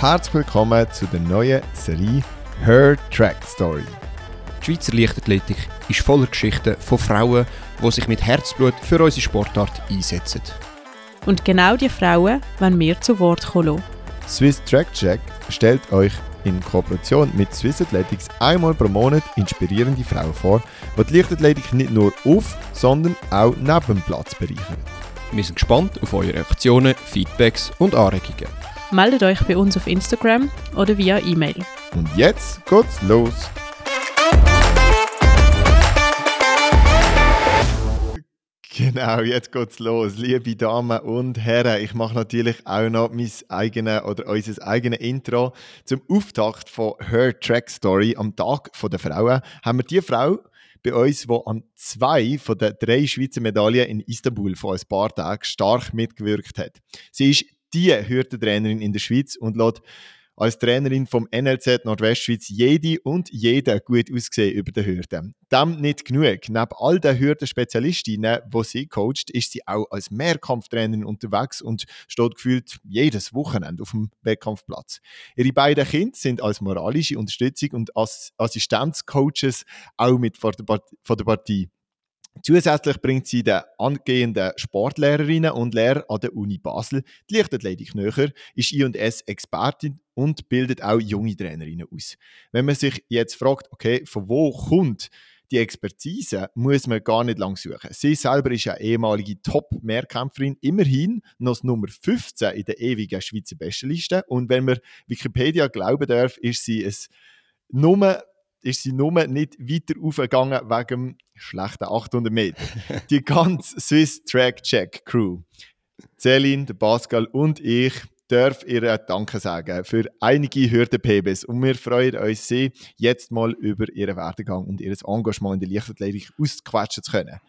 herzlich willkommen zu der neuen Serie Her Track Story. Die Schweizer Leichtathletik ist voller Geschichten von Frauen, die sich mit Herzblut für unsere Sportart einsetzen. Und genau die Frauen wollen wir zu Wort kommen. Swiss Track Check stellt euch in Kooperation mit Swiss Athletics einmal pro Monat inspirierende Frauen vor, die die Leichtathletik nicht nur auf, sondern auch neben dem Platz bereichern. Wir sind gespannt auf eure Reaktionen, Feedbacks und Anregungen. Meldet euch bei uns auf Instagram oder via E-Mail. Und jetzt geht's los! Genau, jetzt geht's los. Liebe Damen und Herren, ich mache natürlich auch noch mein eigenes oder unser eigenes Intro zum Auftakt von Her Track Story am Tag der Frauen. Haben wir die Frau bei uns, die an zwei von den drei Schweizer Medaillen in Istanbul vor ein paar Tagen stark mitgewirkt hat. Sie ist die Hürdentrainerin in der Schweiz und lässt als Trainerin vom NLZ Nordwestschweiz jede und jeder gut aussehen über den Hürden. Dem nicht genug. Neben all den Hürdenspezialistinnen, die sie coacht, ist sie auch als Mehrkampftrainerin unterwegs und steht gefühlt jedes Wochenende auf dem Wettkampfplatz. Ihre beiden Kinder sind als moralische Unterstützung und als Assistenzcoaches auch mit von der Partie. Zusätzlich bringt sie den angehenden Sportlehrerinnen und Lehrern an der Uni Basel die Leichtathletik näher, ist I&S-Expertin und bildet auch junge Trainerinnen aus. Wenn man sich jetzt fragt, okay, von wo kommt die Expertise, muss man gar nicht lang suchen. Sie selber ist eine ehemalige Top-Mehrkämpferin, immerhin noch Nummer 15 in der ewigen Schweizer Bestenliste. Und wenn man Wikipedia glauben darf, ist sie es Nummer ist sie nur nicht weiter aufgegangen wegen schlechten 800 Meter. Die ganze Swiss Track Check Crew, Celine, der Pascal und ich, darf ihr Danke sagen für einige Hürden-PBs und wir freuen uns sehr, jetzt mal über ihren Werdegang und ihr Engagement in der Leichtathletik ausquetschen zu können.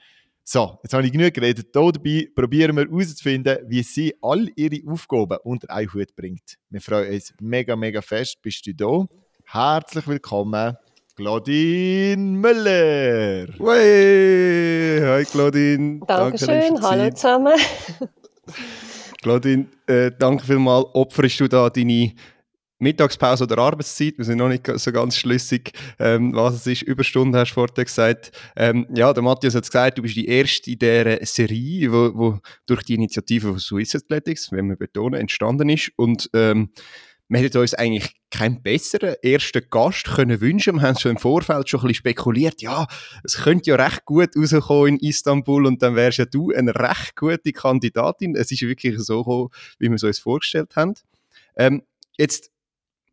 So, jetzt habe ich genug geredet. Hier dabei probieren wir herauszufinden, wie sie all ihre Aufgaben unter einen Hut bringt. Wir freuen uns mega, mega fest. Bist du da? Herzlich willkommen Claudine Müller. Hey, hi Claudine. Dankeschön, danke hallo zusammen. Claudine, äh, danke vielmals. Opferst du da deine Mittagspause oder Arbeitszeit? Wir sind noch nicht so ganz schlüssig, ähm, was es ist. Überstunden hast du vorher gesagt. Ähm, ja, der Matthias hat gesagt, du bist die erste in dieser Serie, wo, wo durch die Initiative von Swiss Athletics, wenn wir betonen, entstanden ist. Und ähm, wir hätten uns eigentlich keinen besseren ersten Gast können wünschen. Wir haben schon im Vorfeld schon ein bisschen spekuliert, ja, es könnte ja recht gut rauskommen in Istanbul und dann wärst ja du eine recht gute Kandidatin. Es ist wirklich so gekommen, wie wir es uns vorgestellt haben. Ähm, jetzt,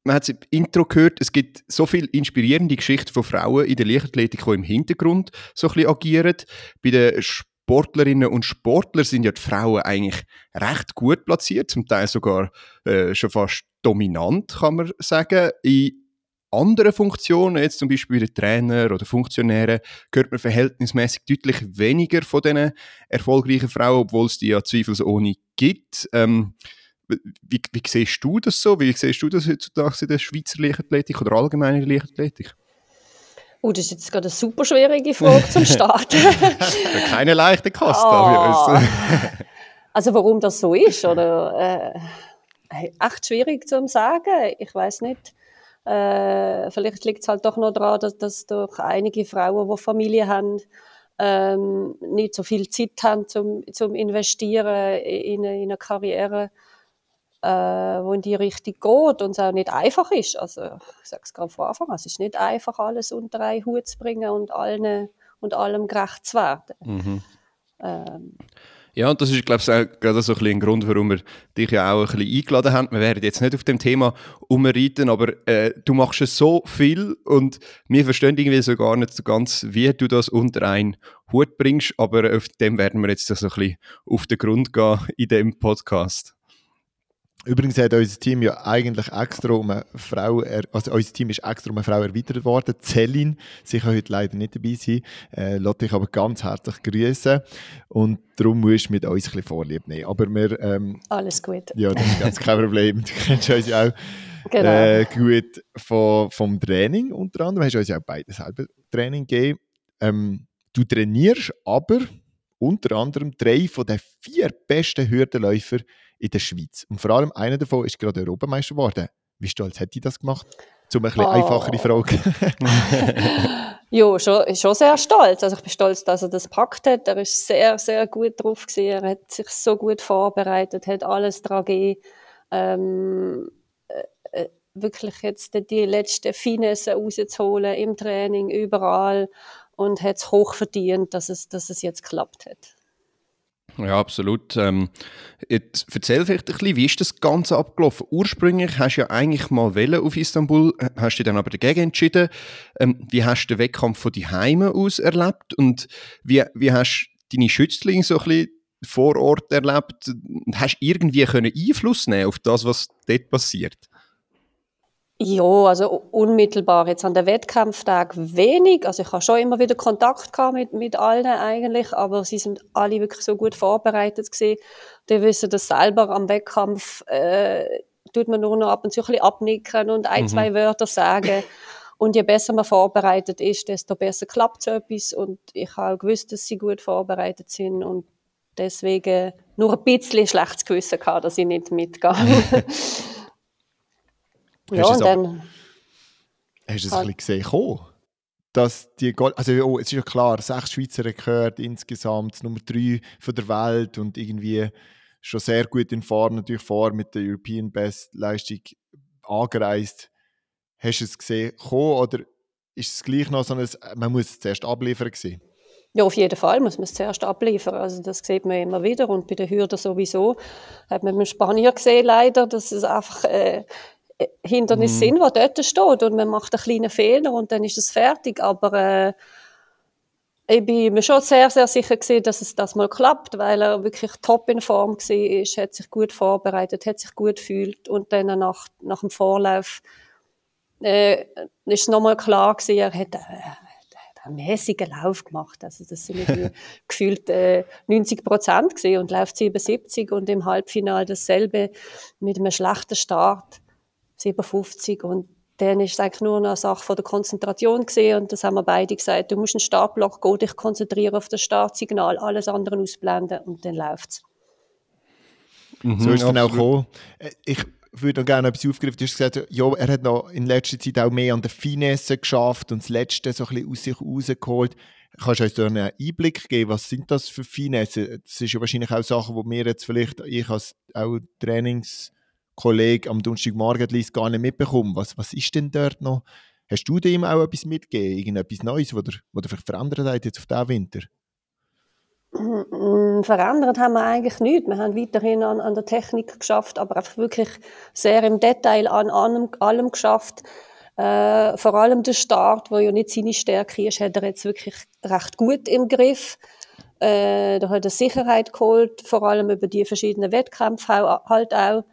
man hat es im Intro gehört, es gibt so viele inspirierende Geschichten von Frauen in der Leichtathletik, die im Hintergrund so ein bisschen agieren. Bei den Sportlerinnen und Sportlern sind ja die Frauen eigentlich recht gut platziert, zum Teil sogar äh, schon fast dominant, kann man sagen. In anderen Funktionen, jetzt zum Beispiel der Trainer oder Funktionäre, hört man verhältnismäßig deutlich weniger von diesen erfolgreichen Frauen, obwohl es die ja zweifelsohne gibt. Ähm, wie, wie siehst du das so? Wie siehst du das heutzutage in der Schweizer Leichtathletik oder allgemein in der Leichtathletik? Oh, das ist jetzt gerade eine super schwierige Frage zum Starten. Keine leichte Kost oh. also warum das so ist, oder? Äh, echt schwierig zu sagen. Ich weiß nicht. Äh, vielleicht liegt es halt doch noch daran, dass, dass durch einige Frauen, die Familie haben, ähm, nicht so viel Zeit haben zum, zum Investieren in, in eine Karriere, äh, wo in die Richtung geht und es auch nicht einfach ist. Also ich sage es gerade von Anfang an, es ist nicht einfach, alles unter einen Hut zu bringen und allen und allem gerecht zu werden. Mhm. Ähm, ja, und das ist, glaube ich, auch gerade so ein, ein Grund, warum wir dich ja auch ein bisschen eingeladen haben. Wir werden jetzt nicht auf dem Thema umreiten, aber äh, du machst es so viel und wir verstehen irgendwie so gar nicht so ganz, wie du das unter einen Hut bringst, aber auf dem werden wir jetzt so ein bisschen auf den Grund gehen in dem Podcast. Übrigens hat unser Team ja eigentlich extra um eine Frau, also unser Team ist extra um eine Frau erweitert worden. Celine, sie kann heute leider nicht dabei sein, äh, lässt dich aber ganz herzlich grüßen und darum musst du mit uns ein bisschen Vorlieb nehmen. Aber wir, ähm, Alles gut. Ja, das ist ganz kein Problem. Du kennst uns ja auch genau. äh, gut von, vom Training unter anderem. Du hast uns ja auch beide selber Training gegeben. Ähm, du trainierst aber unter anderem drei von den vier besten Hürdenläufer in der Schweiz. Und vor allem einer davon ist gerade Europameister geworden. Wie stolz hat die das gemacht? Zum ein bisschen Oh. einfachere Frage. Ja, schon, schon sehr stolz. Also ich bin stolz, dass er das gepackt hat. Er ist sehr, sehr gut drauf gewesen. Er hat sich so gut vorbereitet, hat alles dran gegeben. Ähm, äh, äh, wirklich jetzt die- die letzten Finesse rauszuholen im Training, überall. Und hat es hoch verdient, dass es, dass es jetzt geklappt hat. Ja, absolut. Ähm, jetzt erzähl vielleicht ein bisschen, wie ist das Ganze abgelaufen? Ursprünglich hast du ja eigentlich mal wollen auf Istanbul, hast dich dann aber dagegen entschieden. Ähm, wie hast du den Wettkampf von die Heime aus erlebt und wie, wie hast du deine Schützlinge so ein bisschen vor Ort erlebt und hast irgendwie können Einfluss nehmen auf das, was dort passiert? Ja, also unmittelbar jetzt an den Wettkampftag wenig. Also ich habe schon immer wieder Kontakt gehabt mit, mit allen eigentlich, aber sie sind alle wirklich so gut vorbereitet gewesen. Die wissen das selber am Wettkampf, äh, tut man nur noch ab und zu ein bisschen abnicken und ein, zwei Wörter sagen. Und je besser man vorbereitet ist, desto besser klappt so etwas. Und ich habe auch gewusst, dass sie gut vorbereitet sind und deswegen nur ein bisschen schlechtes Gewissen gehabt, dass ich nicht mitgehe. ja, Hast du es und aber- dann... Hast du es Ah. ein bisschen gesehen? kommen? Dass die Gold also oh, es ist ja klar, sechs Schweizer Rekorde insgesamt, Nummer drei von der Welt und irgendwie schon sehr gut in Form natürlich vor mit der European Best Leistung angereist. Hast du es gesehen kommen oder ist es gleich noch so ein, man muss es zuerst abliefern gewesen? Ja, auf jeden Fall muss man es zuerst abliefern. Also das sieht man immer wieder und bei den Hürden sowieso. Hat man mit dem Spanier gesehen leider, dass es einfach äh, Hindernisse sind, die dort steht und man macht einen kleinen Fehler und dann ist es fertig. Aber äh, ich bin mir schon sehr, sehr sicher gewesen, dass es das mal klappt, weil er wirklich top in Form war, hat sich gut vorbereitet, hat sich gut gefühlt und dann nach, nach dem Vorlauf äh, ist es nochmal klar gewesen, er hat, äh, einen mäßigen Lauf gemacht. Also das sind gefühlt äh, 90 Prozent und läuft 77 und im Halbfinale dasselbe mit einem schlechten Start 57 und dann ist es eigentlich nur noch eine Sache von der Konzentration gesehen und das haben wir beide gesagt. Du musst einen Startblock gehen, dich konzentrieren auf das Startsignal, alles andere ausblenden und dann läuft's. So ist es dann auch gekommen. Äh, Ich würde noch gerne etwas aufgreifen. Du hast gesagt, ja, er hat noch in letzter Zeit auch mehr an der Finesse geschafft und das Letzte so ein bisschen aus sich rausgeholt. Kannst du uns da einen Einblick geben, was sind das für Finesse? Das ist ja wahrscheinlich auch Sachen, die mir jetzt vielleicht, ich als auch Trainingskollege am Donnerstagmorgen liest, gar nicht mitbekomme. Was, was ist denn dort noch? Hast du dem auch etwas mitgegeben? Irgendetwas Neues, was ihr vielleicht verändert habt jetzt auf diesen Winter? Mm, Verändert haben wir eigentlich nichts. Wir haben weiterhin an, an der Technik geschafft, aber einfach wirklich sehr im Detail an allem, allem geschafft. Äh, vor allem der Start, wo ja nicht seine Stärke ist, hat er jetzt wirklich recht gut im Griff. Äh, da hat er Sicherheit geholt, vor allem über die verschiedenen Wettkämpfe halt auch,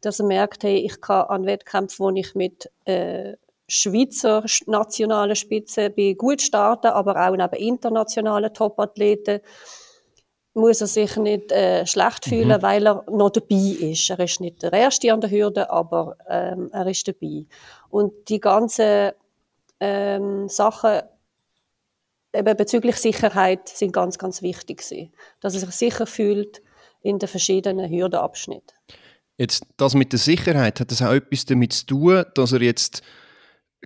dass er merkt, hey, ich kann an Wettkämpfen, wo ich mit äh, Schweizer sch- nationalen Spitzen bin, gut starten, aber auch neben internationalen Topathleten muss er sich nicht äh, schlecht fühlen, weil er noch dabei ist. Er ist nicht der Erste an der Hürde, aber ähm, er ist dabei. Und die ganzen ähm, Sachen eben bezüglich Sicherheit sind ganz, ganz wichtig gewesen. Dass er sich sicher fühlt in den verschiedenen Hürdenabschnitten. Jetzt, das mit der Sicherheit, hat das auch etwas damit zu tun, dass er jetzt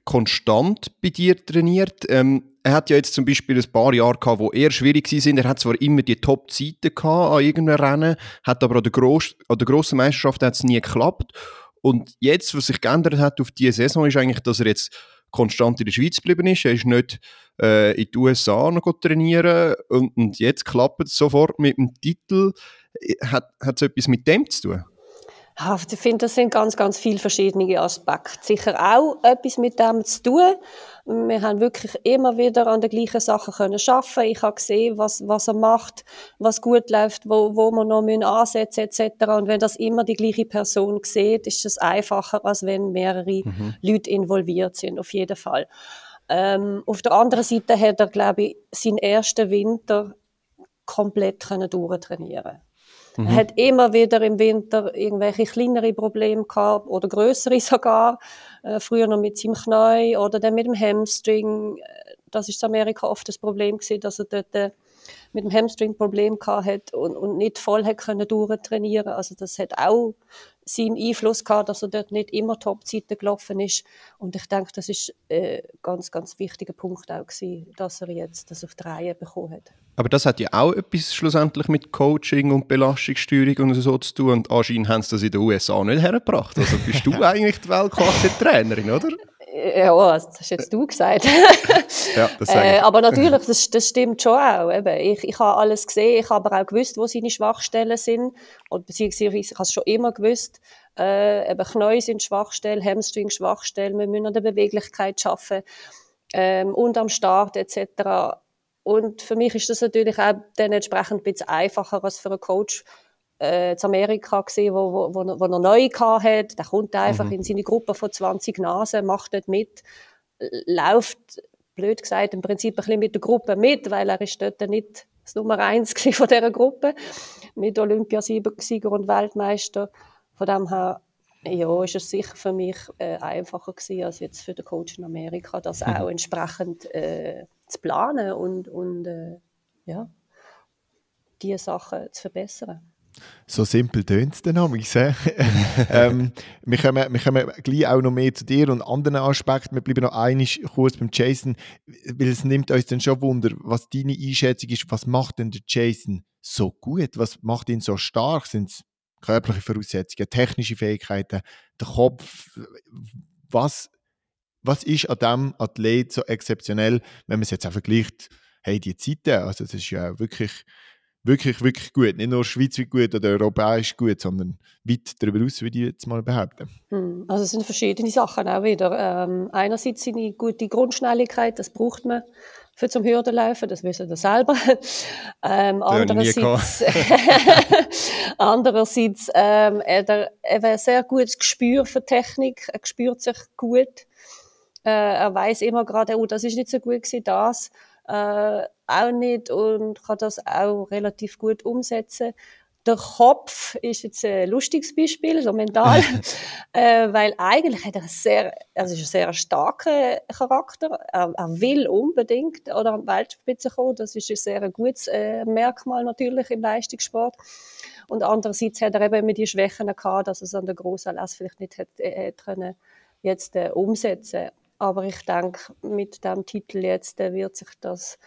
konstant bei dir trainiert? Ähm, er hat ja jetzt zum Beispiel ein paar Jahre gehabt, wo eher schwierig sind. Er hat zwar immer die Top-Zeiten an irgendeinem Rennen, hat aber an der, Gross an der grossen Meisterschaft hat es nie geklappt. Und jetzt, was sich geändert hat auf diese Saison, ist eigentlich, dass er jetzt konstant in der Schweiz geblieben ist. Er ist nicht äh, in die USA noch trainieren und, und jetzt klappt es sofort mit dem Titel. Hat es etwas mit dem zu tun? Ja, ich finde, das sind ganz, ganz viele verschiedene Aspekte. Sicher auch etwas mit dem zu tun. Wir haben wirklich immer wieder an den gleichen Sachen können arbeiten. Ich habe gesehen, was, was er macht, was gut läuft, wo, wo wir noch müssen ansetzen etc. Und wenn das immer die gleiche Person sieht, ist es einfacher, als wenn mehrere Leute involviert sind, auf jeden Fall. Ähm, auf der anderen Seite hat er, glaube ich, seinen ersten Winter komplett können durchtrainieren Er hat immer wieder im Winter irgendwelche kleinere Probleme gehabt oder größere sogar. Äh, früher noch mit seinem Knie oder dann mit dem Hamstring. Das ist in Amerika oft das Problem gewesen, dass er dort äh, mit dem Hamstring Problem gehabt hat und, und nicht voll hat können durchtrainieren. Also das hat auch seinen Einfluss gehabt, dass er dort nicht immer Topzeiten gelaufen ist. Und ich denke, das ist ein äh, ganz, ganz wichtiger Punkt auch gewesen, dass er jetzt das auf die Reihe bekommen hat. Aber das hat ja auch etwas schlussendlich mit Coaching und Belastungssteuerung und so zu tun. Und anscheinend haben sie das in den USA nicht hergebracht. Also bist du eigentlich die Weltklasse-Trainerin, oder? Ja, das hast jetzt du gesagt. ja, das äh, aber natürlich, das, das stimmt schon auch. Eben. Ich, ich habe alles gesehen, ich habe aber auch gewusst, wo seine Schwachstellen sind. Und beziehungsweise ich habe es schon immer gewusst. Äh, eben Knie sind Schwachstellen, Hamstring Schwachstellen, wir müssen an der Beweglichkeit arbeiten ähm, und am Start etc. Und für mich ist das natürlich auch dann entsprechend ein bisschen einfacher als für einen Coach, äh, in Amerika gesehen, wo, wo, wo, wo er neu hat. Der kommt einfach mhm. in seine Gruppe von 20 Nasen, macht dort mit, läuft, blöd gesagt, im Prinzip ein bisschen mit der Gruppe mit, weil er ist dort nicht das Nummer eins von dieser Gruppe, mit Olympiasieger und Weltmeister. Von dem her, ja, ist es sicher für mich äh, einfacher gewesen, als jetzt für den Coach in Amerika, das mhm. auch entsprechend äh, zu planen und, und äh, ja, diese Sachen zu verbessern. So simpel tönt es dann äh? ähm, wir, kommen, wir kommen gleich auch noch mehr zu dir und anderen Aspekten. Wir bleiben noch einig kurz beim Jason, weil es nimmt uns dann schon Wunder, was deine Einschätzung ist. Was macht denn der Jason so gut? Was macht ihn so stark? Sind es körperliche Voraussetzungen, technische Fähigkeiten, der Kopf? Was, was ist an diesem Athlet so exzeptionell, wenn man es jetzt auch vergleicht? Hey, die Zeiten, also das ist ja wirklich wirklich, wirklich gut. Nicht nur schweizweit gut oder europäisch gut, sondern weit darüber aus, würde ich jetzt mal behaupten. Hm, also es sind verschiedene Sachen auch wieder. Ähm, einerseits seine gute Grundschnelligkeit, das braucht man für zum Hürdenlaufen, das wissen wir selber. ähm, andererseits, andererseits ähm, er hat ein sehr gutes Gespür für Technik, er spürt sich gut. Äh, er weiß immer gerade, oh, das ist nicht so gut gewesen, das äh, auch nicht und kann das auch relativ gut umsetzen. Der Kopf ist jetzt ein lustiges Beispiel, so mental, äh, weil eigentlich hat er sehr, also ist ein sehr starker Charakter. Er, er will unbedingt oder an die Weltspitze kommen. Das ist ein sehr gutes äh, Merkmal natürlich im Leistungssport. Und andererseits hat er eben immer die Schwächen gehabt, dass er es an der Grossanlass vielleicht nicht hätte, äh, können jetzt äh, umsetzen. Aber ich denke, mit dem Titel jetzt äh, wird sich das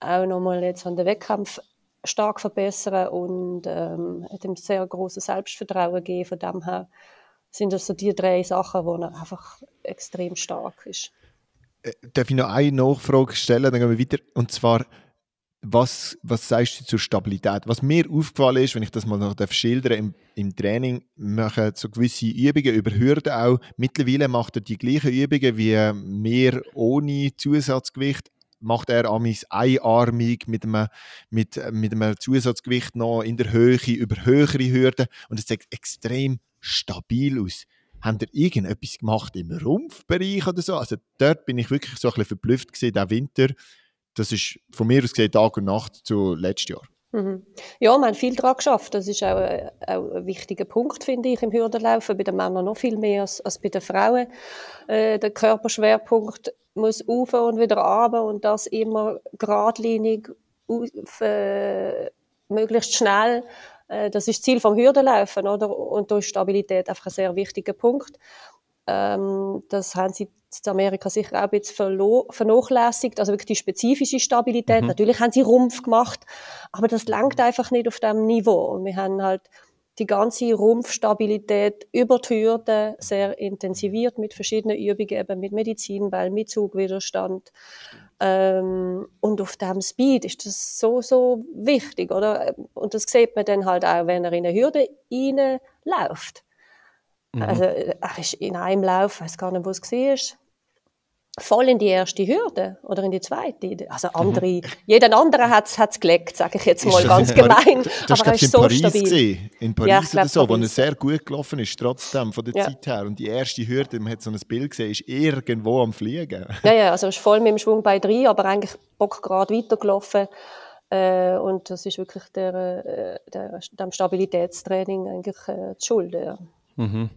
auch nochmal jetzt an den Wettkampf stark verbessern und ähm, hat ihm sehr großes Selbstvertrauen gegeben. Von dem her sind das so die drei Sachen, wo er einfach extrem stark ist. Äh, darf ich noch eine Nachfrage stellen, dann gehen wir weiter. Und zwar, was, was sagst du zur Stabilität? Was mir aufgefallen ist, wenn ich das mal noch schildern im, im Training, machen so gewisse Übungen über Hürden auch. Mittlerweile macht er die gleichen Übungen wie mehr ohne Zusatzgewicht, macht er amis einarmig mit einem, mit, mit einem Zusatzgewicht noch in der Höhe über höhere Hürden und es sieht extrem stabil aus. Habt ihr irgendetwas gemacht im Rumpfbereich oder so? Also dort bin ich wirklich so ein bisschen verblüfft gewesen, der Winter. Das ist von mir aus gesehen Tag und Nacht zu letztes Jahr. Mhm. Ja, wir haben viel daran geschafft. Das ist auch, ein, auch ein wichtiger Punkt, finde ich, im Hürdenlaufen. Bei den Männern noch viel mehr als, als bei den Frauen. Äh, der Körperschwerpunkt muss auf und wieder runter und das immer geradlinig, auf, äh, möglichst schnell. Äh, das ist das Ziel vom Hürdenlaufen, oder? Und da ist Stabilität einfach ein sehr wichtiger Punkt. Ähm, das haben sie in Amerika sicher auch ein bisschen vernachlässigt, also wirklich die spezifische Stabilität. Mhm. Natürlich haben sie Rumpf gemacht, aber das langt einfach nicht auf dem Niveau. Und wir haben halt die ganze Rumpfstabilität über die Hürde sehr intensiviert mit verschiedenen Übungen, eben mit Medizinball, mit Zugwiderstand. Ähm, und auf dem Speed ist das so, so wichtig, oder? Und das sieht man dann halt auch, wenn er in eine Hürde reinläuft. Mhm. Also, er ist in einem Lauf, ich weiß gar nicht, wo es war, voll in die erste Hürde oder in die zweite. Also mhm. andere, jeder andere hat es geleckt, sage ich jetzt mal ganz gemein. Das aber er ist so Paris stabil. Gesehen, in Paris ja, oder so, Paris. wo er sehr gut gelaufen ist, trotzdem von der ja. Zeit her. Und die erste Hürde, man hat so ein Bild gesehen, ist irgendwo am Fliegen. Ja, ja, also er ist voll mit dem Schwung bei drei, aber eigentlich Bock gerade weitergelaufen. Äh, und das ist wirklich der, äh, der, dem Stabilitätstraining eigentlich äh, die Schuld. Ja. Mhm.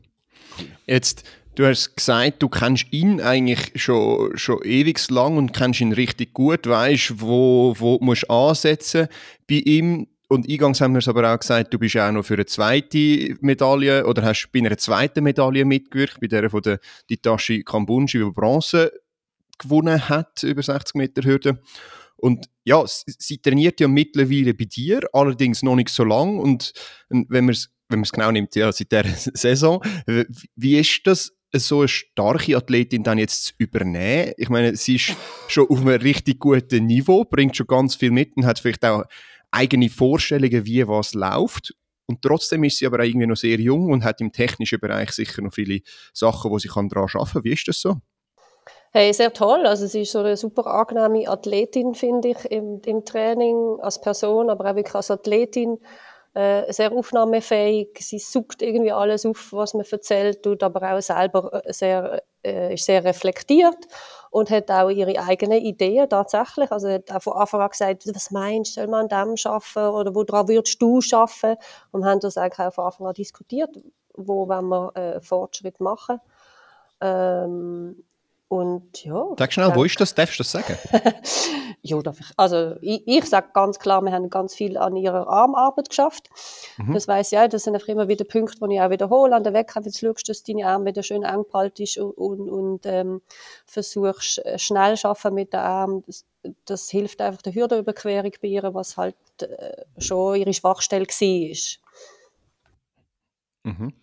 Jetzt Du hast gesagt, du kennst ihn eigentlich schon, schon ewig lang und kennst ihn richtig gut, weißt, wo, wo du ansetzen bei ihm. und eingangs haben wir es aber auch gesagt, du bist auch noch für eine zweite Medaille oder hast bei einer zweiten Medaille mitgewirkt, bei der von der Ditashi Kambunji, die Bronze gewonnen hat, über 60 Meter Hürde. Und ja, sie trainiert ja mittlerweile bei dir, allerdings noch nicht so lang. Und wenn man es wenn genau nimmt, ja, seit der Saison, wie ist das, so eine starke Athletin dann jetzt zu übernehmen? Ich meine, sie ist schon auf einem richtig guten Niveau, bringt schon ganz viel mit und hat vielleicht auch eigene Vorstellungen, wie was läuft. Und trotzdem ist sie aber irgendwie noch sehr jung und hat im technischen Bereich sicher noch viele Sachen, wo sie daran arbeiten kann. Wie ist das so? Hey, sehr toll. Also sie ist so eine super angenehme Athletin, finde ich, im, im Training als Person, aber auch wirklich als Athletin äh, sehr aufnahmefähig. Sie sucht irgendwie alles auf, was man erzählt, tut aber auch selber äh, sehr, äh, ist sehr reflektiert und hat auch ihre eigenen Ideen tatsächlich. Also hat auch von Anfang an gesagt, was meinst du, soll man an dem arbeiten oder woran würdest du arbeiten? Und haben das eigentlich auch von Anfang an diskutiert, wo wollen wir äh, Fortschritt machen. Ähm, und ja. Sag schnell, wo ist das? Darfst du das sagen? ja, darf ich. Also ich, ich sage ganz klar, wir haben ganz viel an ihrer Armarbeit geschafft. Mhm. Das weiß ich auch, das sind einfach immer wieder Punkte, die ich auch wiederhole an der Wettkampf. Jetzt schaust du, dass deine Arme wieder schön eng behaltest und, und, und ähm, versuchst äh, schnell zu arbeiten mit den Armen. Das, das hilft einfach der Hürdenüberquerung bei ihr, was halt äh, schon ihre Schwachstelle war. Mhm.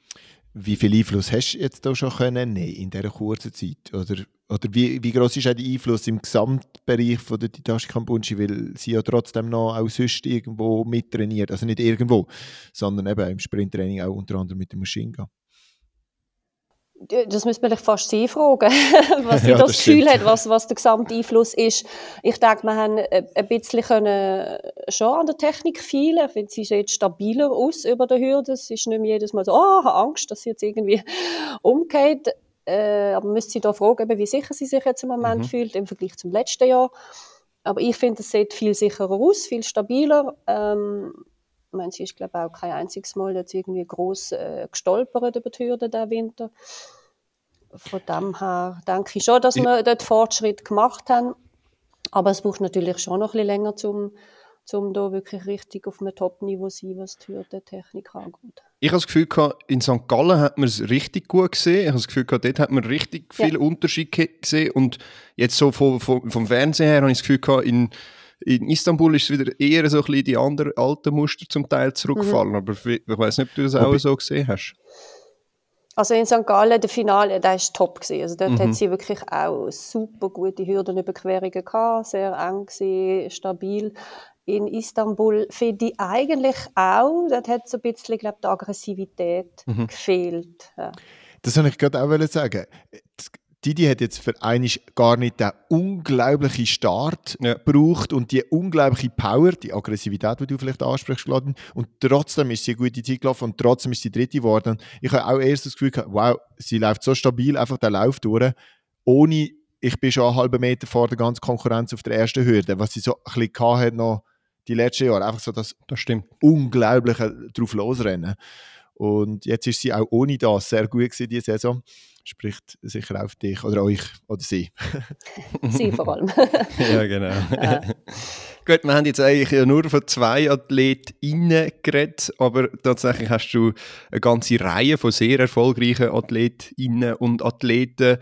Wie viel Einfluss hast du jetzt da schon können in dieser kurzen Zeit? Oder, oder wie, wie groß ist auch der Einfluss im Gesamtbereich von der Titashi Kambunchi? Weil sie ja trotzdem noch auch sonst irgendwo mittrainiert. Also nicht irgendwo, sondern eben im Sprinttraining auch unter anderem mit der Maschine Gun. Das müsste man fast sie fragen, was sie ja, das, das Gefühl hat, was, was der gesamte Einfluss ist. Ich denke, wir haben ein bisschen können schon an der Technik feilen. Ich finde, sie sieht stabiler aus über der Hürde. Es ist nicht mehr jedes Mal so, oh, ich habe Angst, dass sie jetzt irgendwie umgeht. Äh, aber man müsste sie da fragen, wie sicher sie sich jetzt im Moment mhm. fühlt im Vergleich zum letzten Jahr. Aber ich finde, es sieht viel sicherer aus, viel stabiler. Ähm, ich meine, sie ist, glaube ich, auch kein einziges Mal jetzt irgendwie groß äh, gestolpert über die Hürde der Winter. Von dem her denke ich schon, dass wir dort Fortschritt gemacht haben. Aber es braucht natürlich schon noch ein bisschen länger, um um da wirklich richtig auf einem Top-Niveau zu sein, was die Hürdentechnik angeht. Ich habe das Gefühl, in St. Gallen hat man es richtig gut gesehen. Ich habe das Gefühl, dort hat man richtig viel ja. Unterschied gesehen. Und jetzt so vom, vom, vom Fernsehen her habe ich das Gefühl, in in Istanbul ist es wieder eher so ein bisschen die anderen alten Muster zum Teil zurückgefallen. Mhm. Aber ich weiß nicht, ob du das auch so gesehen hast. Also in St. Gallen, der Finale, der war top. Gewesen. Also dort mhm. hat sie wirklich auch super gute Hürdenüberquerungen gehabt, sehr eng gewesen, stabil. In Istanbul finde ich eigentlich auch, dort hat so ein bisschen, glaube die Aggressivität mhm. gefehlt. Ja. Das wollte ich gerade auch sagen. Didi hat jetzt für eigentlich gar nicht den unglaublichen Start ja. gebraucht und die unglaubliche Power, die Aggressivität, die du vielleicht ansprichst, Gladden. Und trotzdem ist sie eine gute Zeit gelaufen und trotzdem ist sie dritte geworden. Ich habe auch erst das Gefühl gehabt, wow, sie läuft so stabil einfach den Lauf durch, ohne, ich bin schon einen halben Meter vor der ganzen Konkurrenz auf der ersten Hürde, was sie so ein bisschen hat noch die letzten Jahre. Einfach so das, das stimmt. unglaubliche drauf losrennen. Und jetzt ist sie auch ohne das sehr gut gewesen, diese Saison spricht sicher auf dich oder euch oder sie. sie vor allem. ja, genau. Ja. Gut, wir haben jetzt eigentlich ja nur von zwei AthletInnen geredet, aber tatsächlich hast du eine ganze Reihe von sehr erfolgreichen AthletInnen und Athleten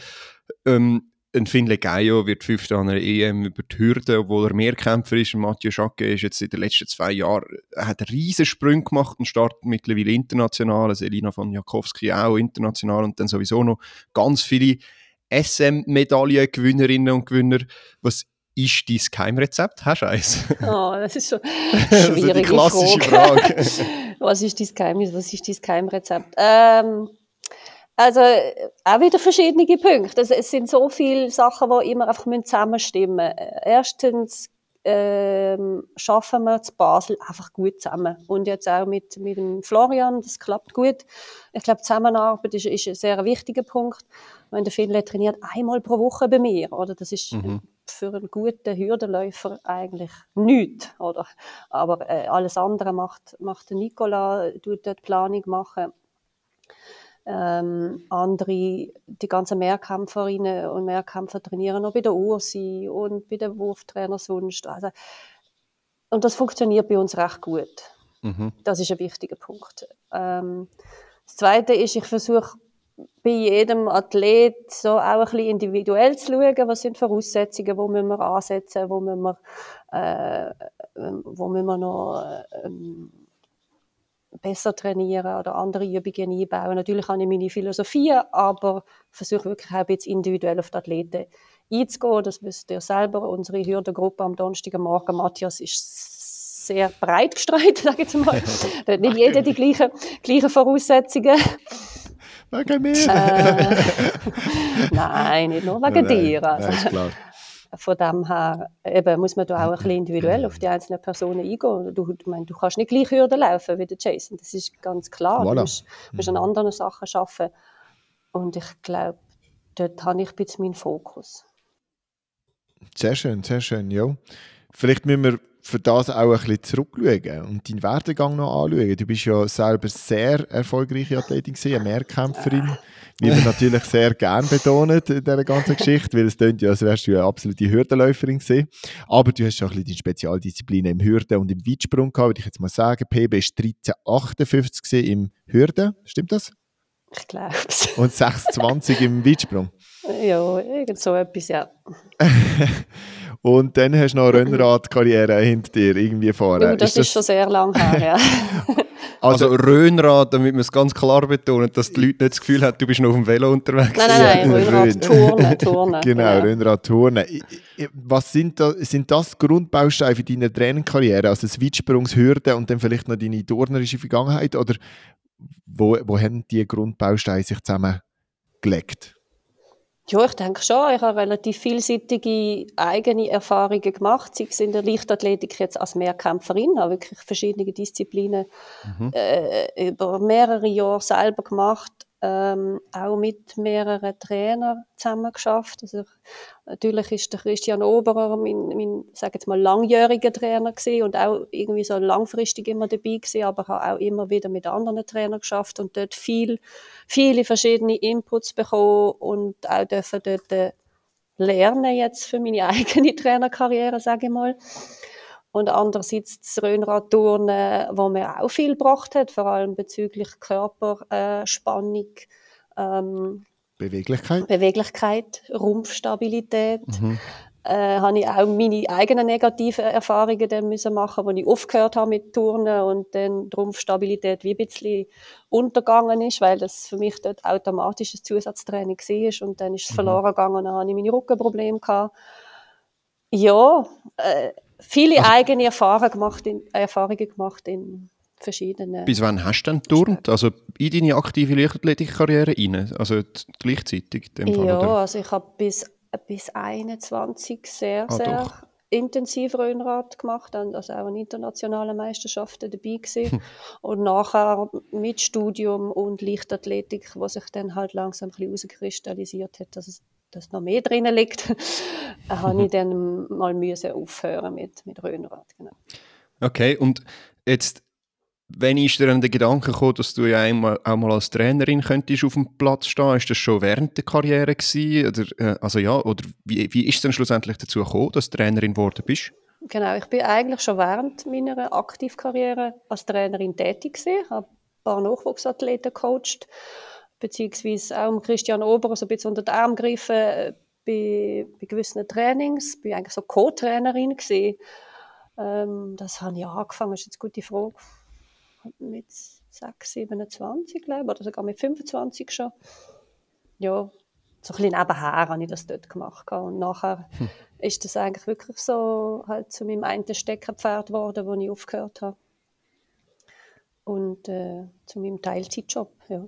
ähm, ein Finlay Gaio wird Fünfter an einer EM über die Hürde, obwohl er Mehrkämpfer ist. Und Mathieu Schacke ist jetzt in den letzten zwei Jahren, er hat riesen Sprünge gemacht und startet mittlerweile international. Selina von Jakowski auch international und dann sowieso noch ganz viele SM-Medaillengewinnerinnen und Gewinner. Was ist dein Geheimrezept? Hast du eins? Oh, das ist schon eine schwierige ist die klassische Frage. Frage. was ist dein Geheimnis? Was ist dein Geheimrezept? Ähm, also auch wieder verschiedene Punkte. Also, es sind so viele Sachen, die immer einfach zusammenstimmen müssen. Erstens ähm, schaffen wir zu Basel einfach gut zusammen. Und jetzt auch mit, mit dem Florian, das klappt gut. Ich glaube, Zusammenarbeit ist, ist ein sehr wichtiger Punkt. Wenn der Finlay trainiert einmal pro Woche bei mir, oder? Das ist mhm. für einen guten Hürdenläufer eigentlich nichts, oder? Aber äh, alles andere macht, macht der Nicola, tut dort Planung machen ähm, andere, die ganzen Mehrkämpferinnen und Mehrkämpfer trainieren noch bei der Ursi und bei den Wurftrainer sonst. Also, und das funktioniert bei uns recht gut. Mhm. Das ist ein wichtiger Punkt. Ähm, das Zweite ist, ich versuche bei jedem Athlet so auch ein bisschen individuell zu schauen, was sind Voraussetzungen, wo müssen wir ansetzen, wo müssen wir, äh, wo müssen wir noch äh, besser trainieren oder andere Übungen einbauen. Natürlich habe ich meine Philosophie, aber versuche wirklich auch bisschen individuell auf die Athleten einzugehen. Das wisst ihr selber. Unsere Hürdengruppe am Donnerstagmorgen, Matthias, ist sehr breit gestreut, sage ich jetzt mal. Da hat nicht jeder die gleichen, gleichen Voraussetzungen. Wegen mir? Äh, nein, nicht nur wegen nein, dir. Also. Nein, klar. Von dem her eben, muss man da auch ein bisschen individuell auf die einzelnen Personen eingehen. Du, ich meine, du kannst nicht gleich Hürden laufen wie der Jason, das ist ganz klar. Voilà. Du musst, musst an mhm. anderen Sachen arbeiten. Und ich glaube, dort habe ich ein bisschen meinen Fokus. Sehr schön, sehr schön, ja. Vielleicht müssen wir für das auch ein bisschen zurückschauen und deinen Werdegang noch anschauen. Du bist ja selber sehr erfolgreiche Athletin gewesen, eine Mehrkämpferin, wie wir natürlich sehr gern betonen in dieser ganzen Geschichte, weil es klingt ja, als wärst du eine absolute Hürdenläuferin gewesen. Aber du hast ja ein bisschen deine Spezialdisziplinen im Hürden und im Weitsprung gehabt, würde ich jetzt mal sagen. PB war 1358 im Hürden, stimmt das? Ich glaube es. Und 26 im Weitsprung? Ja, irgend so etwas, ja. Und dann hast du noch eine Rennradkarriere hinter dir irgendwie vorher. Ja, das ist, das ist schon sehr lang her, ja. also, also Röhnrad, damit man es ganz klar betont, dass die Leute nicht das Gefühl haben, du bist noch auf dem Velo unterwegs. Nein, nein, nein, Röhnrad Turnen, Turnen. genau, genau, Röhnrad Turnen. Was sind, da, sind das Grundbausteine für deine Trainingskarriere? Also das Weitsprungshürde und dann vielleicht noch deine turnerische Vergangenheit? Oder wo, wo haben die Grundbausteine sich zusammengelegt? Ja, ich denke schon. Ich habe relativ vielseitige eigene Erfahrungen gemacht, sei es in der Leichtathletik jetzt als Mehrkämpferin, habe wirklich verschiedene Disziplinen mhm. äh, über mehrere Jahre selber gemacht ähm, auch mit mehreren Trainern zusammen geschafft. Also, natürlich ist der Christian Oberer mein, mein sage jetzt mal, langjähriger Trainer gewesen und auch irgendwie so langfristig immer dabei gewesen, aber habe auch immer wieder mit anderen Trainern geschafft und dort viel, viele verschiedene Inputs bekommen und auch dürfen dort äh, lernen jetzt für meine eigene Trainerkarriere, sage ich mal. Und andererseits das Röhnradturnen, wo mir auch viel gebracht hat, vor allem bezüglich Körperspannung, ähm, Beweglichkeit. Beweglichkeit, Rumpfstabilität. Mhm. Äh, habe ich auch meine eigenen negativen Erfahrungen dann müssen machen, wo ich aufgehört habe mit Turnen und dann die Rumpfstabilität wie ein bisschen untergegangen ist, weil das für mich dort automatisches Zusatztraining war und dann ist es mhm. verloren gegangen und dann habe ich meine Rückenprobleme gehabt. Ja, äh, viele also, eigene Erfahrungen gemacht, in, Erfahrungen gemacht in verschiedenen. Bis wann hast du denn geturnt? Also in deine aktive Leichtathletikkarriere rein? Also gleichzeitig? Dem Fall, ja, oder? also ich habe bis, bis 21 sehr, ah, sehr doch. intensiv Röhnrad gemacht, also auch an internationalen Meisterschaften dabei gewesen. Hm. und nachher mit Studium und Leichtathletik, was sich dann halt langsam ein bisschen herauskristallisiert hat, dass es dass noch mehr drin liegt, habe ich dann mal müssen aufhören mit, mit Röhnrad. Genau. Okay, und jetzt, wenn ist dir dann der Gedanke gekommen, dass du ja einmal, auch mal als Trainerin könntest auf dem Platz stehen? Ist das schon während der Karriere gewesen? Oder, äh, also ja, oder wie, wie ist es dann schlussendlich dazu gekommen, dass du Trainerin geworden bist? Genau, ich bin eigentlich schon während meiner Aktivkarriere als Trainerin tätig gewesen, habe ein paar Nachwuchsathleten gecoacht beziehungsweise auch Christian Ober so ein bisschen unter den Arm gegriffen äh, bei, bei gewissen Trainings. Ich war eigentlich so Co-Trainerin. Ähm, das habe ich angefangen, das ist jetzt eine gute Frage. Mit 6, 27, glaube ich, oder sogar mit 25 schon. Ja, so ein bisschen nebenher habe ich das dort gemacht. Und nachher hm. ist das eigentlich wirklich so halt zu meinem einen Steckerpferd geworden, wo ich aufgehört habe. Und äh, zu meinem Teilzeitjob, ja.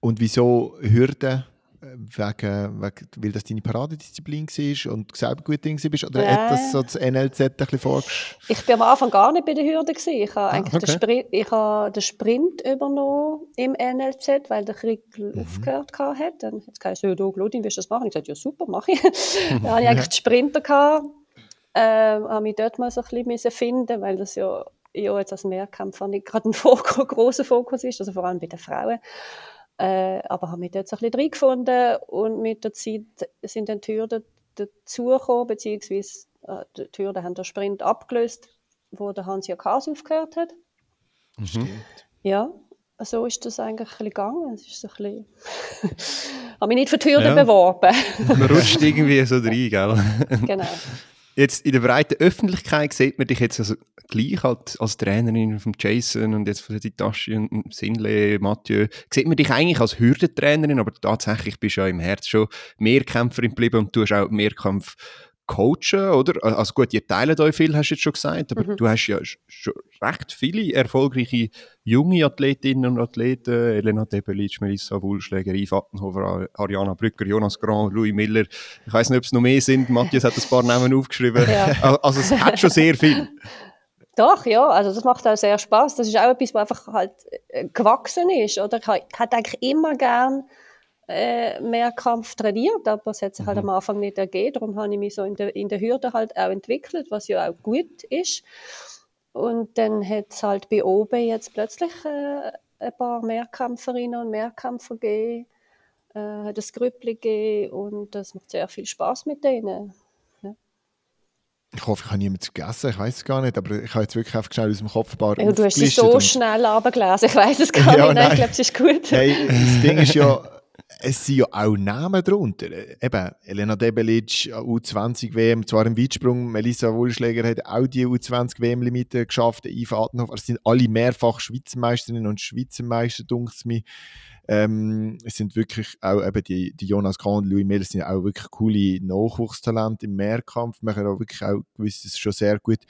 Und wieso Hürden? Wegen, wegen, weil das deine Paradedisziplin war und du selber gut drin warst? Oder ja. hat das so das NLZ ein bisschen vorgestellt? Ich war am Anfang gar nicht bei der Hürde. Gewesen. Ich habe ah, eigentlich okay. den, Sprint, ich habe den Sprint übernommen im NLZ, weil der Krieg mhm. aufgehört hat. Dann hat es gesagt, du, Claudine, willst du das machen? Ich habe gesagt, ja super, mache ich. dann hatte ich eigentlich den Sprinter. Gehabt, ähm, habe mich dort mal so ein bisschen finden weil das ja, ja jetzt als Mehrkampf nicht gerade ein großer Fokus ist, also vor allem bei den Frauen. Äh, aber habe mich dort so ein bisschen reingefunden und mit der Zeit sind dann die Hürden dazugekommen, beziehungsweise äh, die Hürden haben den Sprint abgelöst. wo der Hans-Jörg Haas aufgehört hat. Stimmt. Ja, so ist das eigentlich ein bisschen gegangen. Es ist so ein bisschen habe mich nicht für die Hürde Ja. beworben. Man rutscht irgendwie so rein, gell? genau. Jetzt in der breiten Öffentlichkeit sieht man dich jetzt also gleich als, als Trainerin von Jason und jetzt von Hitachi und Sinle, Mathieu. Sieht man dich eigentlich als Hürdentrainerin, aber tatsächlich bist du ja im Herz schon Mehrkämpferin geblieben und du hast auch Mehrkampf coachen, oder? Also gut, ihr teilt euch viel, hast du jetzt schon gesagt, aber Mhm. du hast ja sch- schon recht viele erfolgreiche junge Athletinnen und Athleten, Elena Debelic, Melissa Wulschläger, Yves Attenhofer, Ariana Brücker, Jonas Grand, Louis Miller. Ich weiß nicht, ob es noch mehr sind. Matthias hat ein paar Namen aufgeschrieben. Ja. Al- Also es hat schon sehr viel. Doch, ja, also das macht auch sehr Spaß. Das ist auch etwas, was einfach halt äh, gewachsen ist, oder? Ich hätte eigentlich immer gern äh, Mehrkampf trainiert, aber es hat sich halt am Anfang nicht ergeben. Darum habe ich mich so in der, in der Hürde halt auch entwickelt, was ja auch gut ist. Und dann hat es halt bei oben jetzt plötzlich äh, ein paar Mehrkämpferinnen und Mehrkämpfer gegeben, äh, hat ein Grüppli gegeben und das macht sehr viel Spaß mit denen. Ich hoffe, ich habe niemanden vergessen, ich weiß es gar nicht, aber ich habe jetzt wirklich einfach schnell aus dem Kopf ein paar Ja, du hast es so schnell runtergelesen, ich weiß es gar Ja, nicht. Nein. ich glaube, es ist gut. Hey, das Ding ist ja, es sind ja auch Namen drunter. Eben, Elena Debelic, U20-WM, zwar im Weitsprung, Melissa Wohlschläger hat auch die U20-WM-Limite geschafft, Yves Attenhofer, es sind alle mehrfach Schweizer Meisterinnen und Schweizer Meister, mir. Ähm, es sind wirklich auch eben die, die Jonas Kahn und Louis Miller sind auch wirklich coole Nachwuchstalente im Mehrkampf, machen auch wirklich auch gewisses schon sehr gut.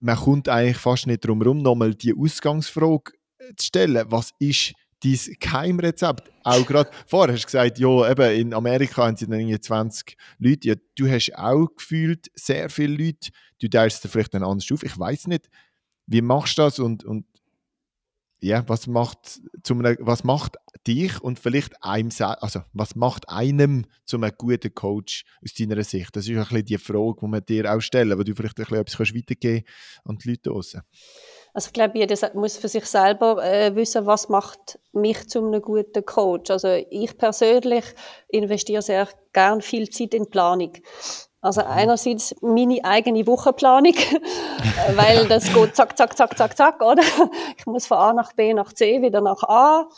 Man kommt eigentlich fast nicht drum herum, nochmal die Ausgangsfrage zu stellen. Was ist dein Geheimrezept? Auch gerade vorher hast du gesagt, ja, eben in Amerika haben sie dann irgendwie 20 Leute. Ja, du hast auch gefühlt sehr viele Leute. Du teilst dir vielleicht dann anders auf. Ich weiß nicht, wie machst du das und, und ja, was macht, zu einem, was macht dich und vielleicht einem, also was macht einem zu einem guten Coach aus deiner Sicht? Das ist ein bisschen die Frage, die man dir auch stellen, wo du vielleicht ein bisschen etwas kannst weitergeben an die Leute draussen. Also ich glaube, jeder muss für sich selber äh, wissen, was macht mich zu einem guten Coach. Also ich persönlich investiere sehr gern viel Zeit in Planung. Also einerseits meine eigene Wochenplanung, weil das geht zack, zack, zack, zack, zack, oder? Ich muss von A nach B nach C, wieder nach A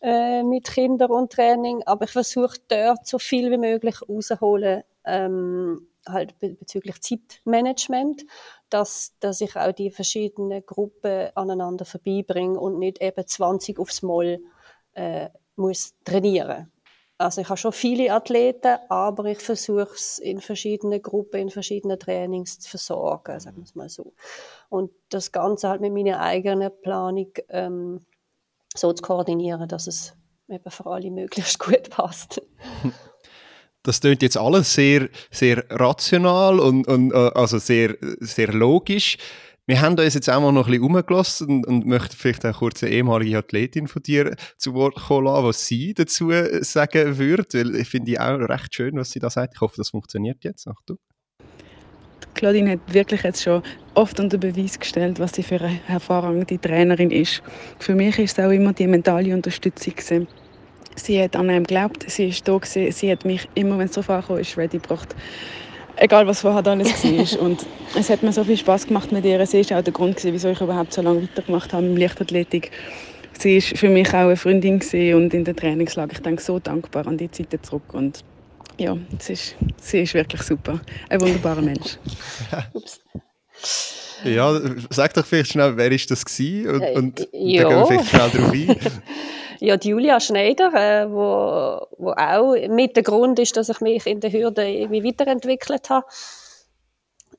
äh, mit Kindern und Training, aber ich versuche dort so viel wie möglich rausholen, ähm, halt be bezüglich Zeitmanagement, dass, dass ich auch die verschiedenen Gruppen aneinander vorbeibringe und nicht eben 20 aufs Moll äh, muss trainieren. Also ich habe schon viele Athleten, aber ich versuche es in verschiedenen Gruppen, in verschiedenen Trainings zu versorgen, sagen wir es mal so. Und das Ganze halt mit meiner eigenen Planung ähm, so zu koordinieren, dass es eben für alle möglichst gut passt. Das klingt jetzt alles sehr, sehr rational und, und äh, also sehr, sehr logisch. Wir haben uns jetzt auch mal noch ein bisschen umgelassen und, und möchten vielleicht auch kurz eine ehemalige Athletin von dir zu Wort kommen lassen, was sie dazu sagen würde. Weil ich finde die auch recht schön, was sie da sagt. Ich hoffe, das funktioniert jetzt. Achtung. Claudine hat wirklich jetzt schon oft unter Beweis gestellt, was sie für eine hervorragende Trainerin ist. Für mich ist es auch immer die mentale Unterstützung. Gewesen. Sie hat an einem geglaubt, sie ist da gewesen, sie hat mich immer, wenn es darauf angekommen ist, ready gebracht. Egal, was vorher alles war. Und es hat mir so viel Spaß gemacht mit ihr. Sie ist auch der Grund, gewesen, wieso ich überhaupt so lange weitergemacht habe im Leichtathletik. Sie ist für mich auch eine Freundin gewesen und in der Trainingslage. Ich denke so dankbar an die Zeiten zurück. Und ja, es ist, sie ist wirklich super. Ein wunderbarer Mensch. Ups. Ja, sag doch vielleicht schnell, wer ist das gewesen? Und, und da ja. gehen wir vielleicht schnell drauf ein. Ja, die Julia Schneider, äh, wo, wo auch mit der Grund ist, dass ich mich in der Hürde irgendwie weiterentwickelt habe.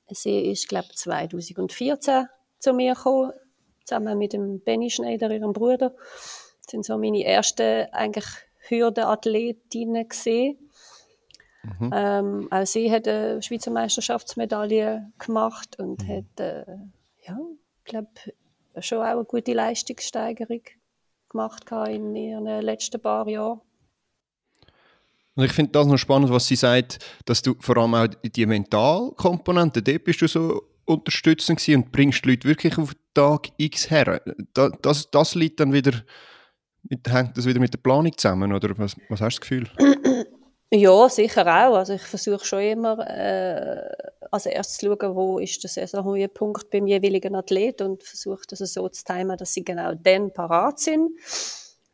Sie ist, glaube ich, 2014 zu mir gekommen, zusammen mit dem Benny Schneider, ihrem Bruder. Das sind so meine ersten eigentlich Hürdenathletinnen gesehen. Ähm, auch sie hat eine Schweizer Meisterschaftsmedaille gemacht und hat, äh, ja, glaube schon auch eine gute Leistungssteigerung gemacht in ihren letzten paar Jahren. Und ich finde das noch spannend, was sie sagt, dass du vor allem auch die Mentalkomponente, dort bist du so unterstützend gewesen und bringst die Leute wirklich auf Tag X her. Da, das, das liegt dann wieder, hängt das wieder mit der Planung zusammen, oder was, was hast du das Gefühl? Ja, sicher auch. Also ich versuche schon immer, äh, als erstes zu schauen, wo ist der Saisonhöhepunkt beim jeweiligen Athlet und versuche das so zu timen, dass sie genau dann parat sind.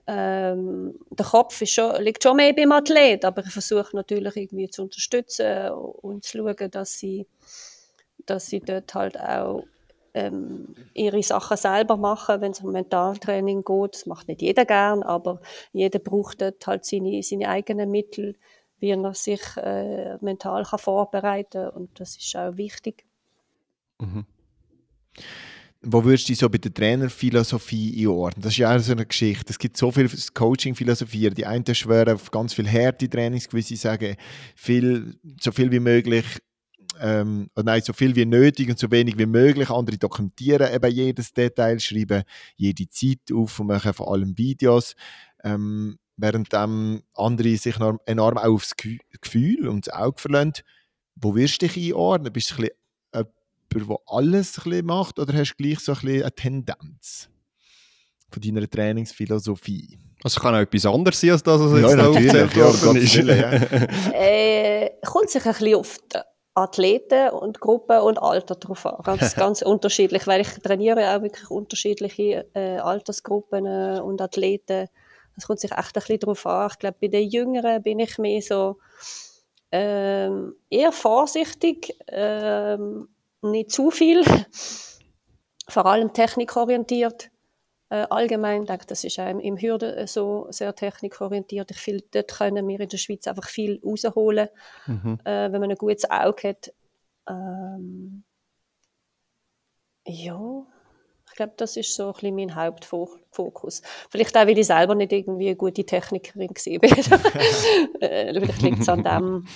Ähm, der Kopf schon, liegt schon mehr beim Athlet, aber ich versuche natürlich irgendwie zu unterstützen und zu schauen, dass sie, dass sie dort halt auch ähm, ihre Sachen selber machen, wenn es um Mentaltraining geht. Das macht nicht jeder gern, aber jeder braucht dort halt seine, seine eigenen Mittel, wie er sich äh, mental kann vorbereiten kann. Und das ist auch wichtig. Mhm. Wo würdest du dich so bei der Trainerphilosophie einordnen? Das ist ja auch so eine Geschichte. Es gibt so viel Coaching-Philosophie. Die einen schwören auf ganz viel harte Trainings, gewisse sagen, viel, so viel wie möglich ähm, nein, so viel wie nötig und so wenig wie möglich. Andere dokumentieren eben jedes Detail, schreiben jede Zeit auf und machen vor allem Videos. Ähm, während andere sich enorm auch aufs Gefühl und das Auge verlassen. Wo wirst du dich einordnen? Bist du ein bisschen jemand, der alles ein bisschen macht oder hast du gleich so ein bisschen eine Tendenz von deiner Trainingsphilosophie? Also kann auch etwas anderes sein als das, was ja, jetzt da aufgezählt worden ist. Ja. äh, kommt sich ein bisschen auf die Athleten und Gruppen und Alter drauf an. Ganz, ganz unterschiedlich, weil ich trainiere auch wirklich unterschiedliche äh, Altersgruppen äh, und Athleten. Das kommt sich echt ein bisschen drauf an. Ich glaube, bei den Jüngeren bin ich mehr so ähm, eher vorsichtig, ähm, nicht zu viel, vor allem technikorientiert. Äh, allgemein denke das ist auch im, Hürden äh, so sehr technikorientiert. Ich finde, dort können wir in der Schweiz einfach viel rausholen, mhm. äh, wenn man ein gutes Auge hat. Ähm, ja, ich glaube, das ist so ein bisschen mein Hauptfokus. Vielleicht auch, weil ich selber nicht irgendwie eine gute Technikerin war. Äh, vielleicht liegt es an dem.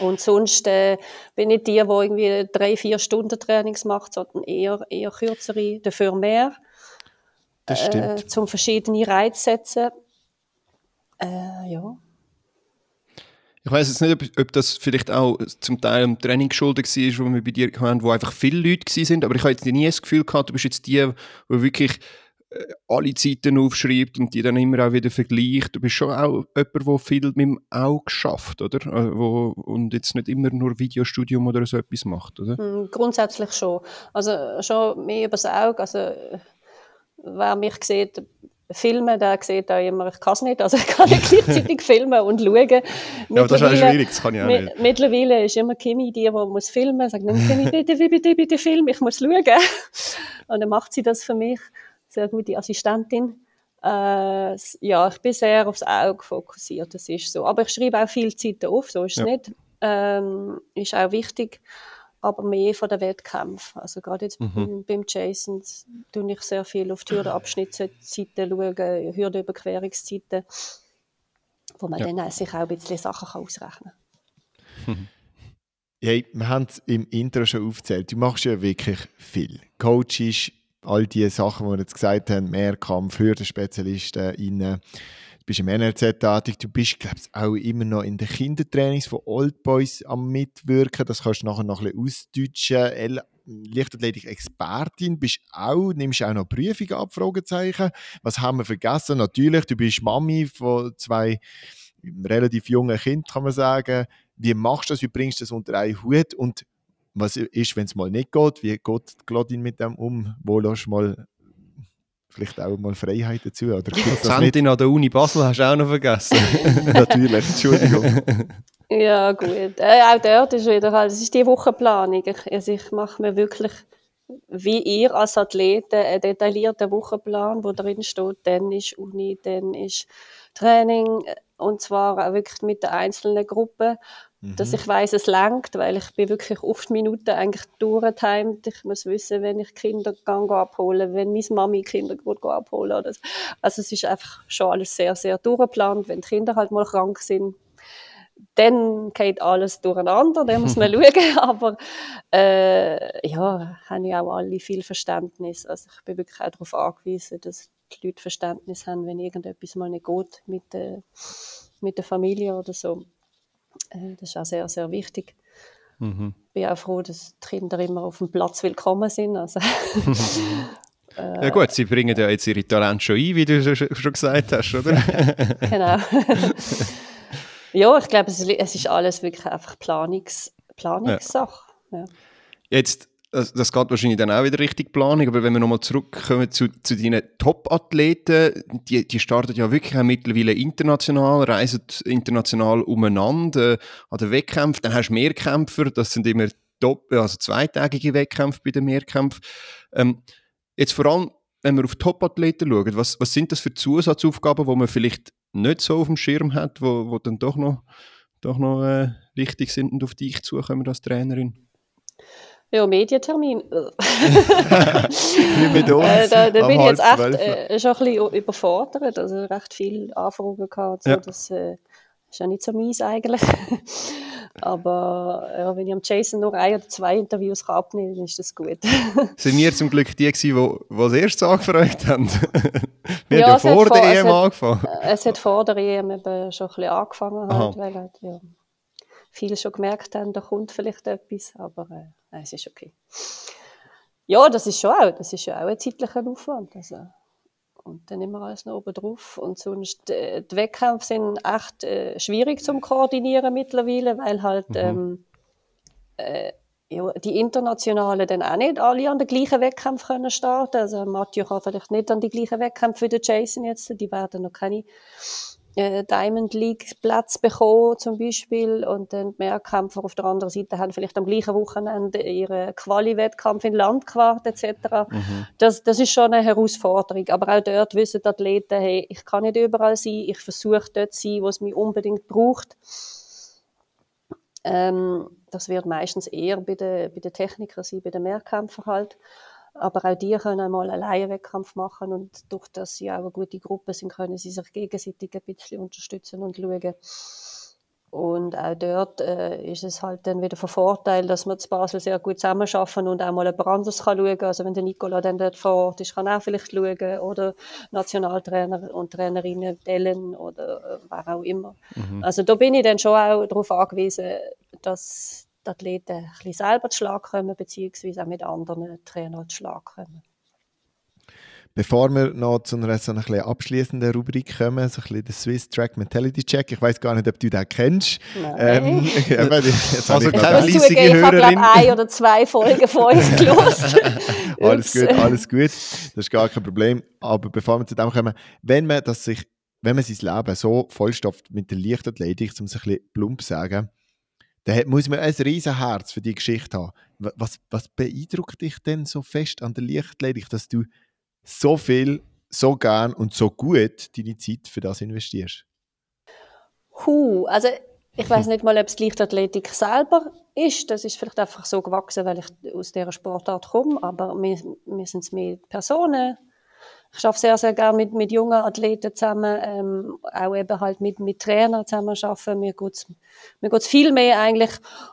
Und sonst äh, bin ich die, die irgendwie drei, vier Stunden Trainings macht, sondern eher, eher kürzere, dafür mehr. Das stimmt. Äh, zum verschiedene Reize setzen. Äh, ja. Ich weiß jetzt nicht, ob, ob, das vielleicht auch zum Teil am Training geschuldet war, wo wir bei dir hatten, wo einfach viele Leute waren. Aber ich habe jetzt nie das Gefühl gehabt, du bist jetzt die, die wirklich äh, alle Zeiten aufschreibt und die dann immer auch wieder vergleicht. Du bist schon auch jemand, der viel mit dem Auge schafft, oder? Äh, und jetzt nicht immer nur Videostudium oder so etwas macht, oder? Hm, grundsätzlich schon. Also schon mehr über das Auge. Also wer mich sieht, filmen, der sieht auch immer, ich kann es nicht. Also ich kann nicht gleichzeitig filmen und schauen. Ja, das ist auch schwierig, das kann ich auch nicht. Mittlerweile ist immer Kimi die, die muss filmen, sagt, Kimi, bitte, bitte, bitte, film, ich muss schauen. Und dann macht sie das für mich. Sehr gute Assistentin. Äh, ja, ich bin sehr aufs Auge fokussiert, das ist so. Aber ich schreibe auch viel Zeit auf, so ist es ja. nicht. Ähm, ist auch wichtig aber mehr von den Wettkämpfen. Also gerade jetzt mhm. beim Jason tue ich sehr viel auf die Hürdenabschnittszeiten schauen, Hürdenüberquerungszeiten, wo man ja. dann sich auch ein bisschen Sachen kann ausrechnen kann. Hey, wir haben es im Intro schon aufgezählt. Du machst ja wirklich viel. Coaches, all die Sachen, die wir jetzt gesagt haben, Mehrkampf, Hürdenspezialisten, innen bist im NRZ tätig, du bist, glaube ich, auch immer noch in den Kindertrainings von Old Boys am Mitwirken. Das kannst du nachher noch ein bisschen ausdeutschen. Leichtathletik-Expertin, bist auch, nimmst auch noch Prüfungen ab, Fragezeichen. Was haben wir vergessen? Natürlich, du bist Mami von zwei relativ jungen Kindern, kann man sagen. Wie machst du das? Wie bringst du das unter einen Hut? Und was ist, wenn es mal nicht geht? Wie geht Claudine mit dem um? Wo lässt du mal vielleicht auch mal Freiheit dazu. Oder Dozentin an der Uni Basel hast du auch noch vergessen. Natürlich, Entschuldigung. Ja, gut. Äh, auch dort ist wieder halt, das ist die Wochenplanung. Ich, also ich mache mir wirklich, wie ihr als Athleten, einen detaillierten Wochenplan, wo drin steht, dann ist Uni, dann ist Training, und zwar auch wirklich mit den einzelnen Gruppen dass mhm. ich weiß, es langt, weil ich bin wirklich oft Minuten eigentlich durchgetimt. Ich muss wissen, wenn ich Kinder gang abholen, wenn meine Mami Kinder gut abholen. Oder so. Also es ist einfach schon alles sehr, sehr durchgeplant. Wenn die Kinder halt mal krank sind, dann geht alles durcheinander, dann muss man schauen. Aber äh, ja, haben ja auch alle viel Verständnis. Also ich bin wirklich auch darauf angewiesen, dass die Leute Verständnis haben, wenn irgendetwas mal nicht geht mit der, mit der Familie oder so. Äh, das ist auch sehr, sehr wichtig. Mhm. Ich bin auch froh, dass die Kinder immer auf dem Platz willkommen sind. Also, äh, ja gut, sie bringen ja jetzt ihre Talente schon ein, wie du schon gesagt hast, oder? genau. Ja, ich glaube, es, ist alles wirklich einfach Planungs, Planungssache. Ja. Jetzt, das, das, geht wahrscheinlich dann auch wieder richtig Planung, aber wenn wir nochmal zurückkommen zu, zu deinen Top-Athleten, die, die starten ja wirklich auch mittlerweile international, reisen international umeinander äh, an den Wettkämpfen, dann hast du Mehrkämpfer, das sind immer Top, also zweitägige Wettkämpfe bei den Mehrkämpfen. Ähm, jetzt vor allem, wenn wir auf Top-Athleten schauen, was, was sind das für Zusatzaufgaben, die man vielleicht nicht so auf dem Schirm hat, wo, wo dann doch noch, doch noch äh, wichtig sind und auf dich zukommen als Trainerin? Ja, Medientermin. Wie mit uns. Äh, da, da bin ich jetzt echt äh, schon ein bisschen überfordert. Also recht viele Anfragen gehabt. So, ja. Das äh, ist ja nicht so mies eigentlich. Aber ja, wenn ich am Jason noch ein oder zwei Interviews kann abnehmen kann, dann ist das gut. Sind wir zum Glück die die, die als erstes angefragt haben? wir ja, haben ja vor der EM hat, angefangen. Es hat vor der EM eben schon ein bisschen angefangen, halt, weil halt, ja, viele schon gemerkt haben, da kommt vielleicht etwas, aber äh, es ist okay. Ja, das ist schon auch, das ist ja auch ein zeitlicher Aufwand. Also, und dann immer alles noch oben drauf. Und sonst, äh, die Wettkämpfe sind echt äh, schwierig zum Koordinieren mittlerweile, weil halt mhm. ähm, äh, ja, die Internationalen dann auch nicht alle an den gleichen Wettkämpfen können starten. Also Mathieu kann vielleicht nicht an die gleichen Wettkämpfe wie der Jason jetzt. Die werden noch keine äh, Diamond League Platz bekommen zum Beispiel und dann die Mehrkämpfer auf der anderen Seite haben vielleicht am gleichen Wochenende ihren Quali-Wettkampf in Landquart etc. Mhm. Das, das ist schon eine Herausforderung, aber auch dort wissen die Athleten, hey, ich kann nicht überall sein, ich versuche dort zu sein, wo es mich unbedingt braucht. Ähm, das wird meistens eher bei den, bei den Technikern sein, bei den Mehrkämpfern halt. Aber auch die können einmal alleine Wettkampf machen und durch das sie auch eine gute Gruppe sind, können sie sich gegenseitig ein bisschen unterstützen und schauen. Und auch dort äh, ist es halt dann wieder von Vorteil, dass wir zu Basel sehr gut zusammenarbeiten und auch mal jemand anderes kann schauen Also wenn der Nicola dann dort vor Ort ist, kann er auch vielleicht schauen. Oder Nationaltrainer und Trainerinnen Ellen oder äh, wer auch immer. Mhm. Also da bin ich dann schon auch darauf angewiesen, dass, die Athleten ein bisschen selber zu Schlag kommen, beziehungsweise auch mit anderen Trainern zu Schlag kommen. Bevor wir noch zu einer so einer abschließenden Rubrik kommen, so ein bisschen der Swiss Track Mentality Check. Ich weiß gar nicht, ob du den kennst. Nein. Ähm, jetzt also keine fleissige Hörerin. Ich habe ein oder zwei Folgen von uns gelost. alles gut, alles gut. Das ist gar kein Problem. Aber bevor wir zu dem kommen, wenn man das sich, wenn man sein Leben so vollstopft mit der Leichtathletik, um es ein bisschen plump zu sagen, dann muss man ein riesen Herz für die Geschichte haben. Was, was beeindruckt dich denn so fest an der Leichtathletik, dass du so viel, so gern und so gut deine Zeit für das investierst? Huh, also ich weiß nicht mal, ob es Leichtathletik selber ist. Das ist vielleicht einfach so gewachsen, weil ich aus dieser Sportart komme. Aber wir, wir sind mehr Personen, ich arbeite sehr, sehr gerne mit, mit jungen Athleten zusammen, ähm, auch eben halt mit, mit Trainern zusammen arbeiten. Mir geht es mir geht's viel mehr eigentlich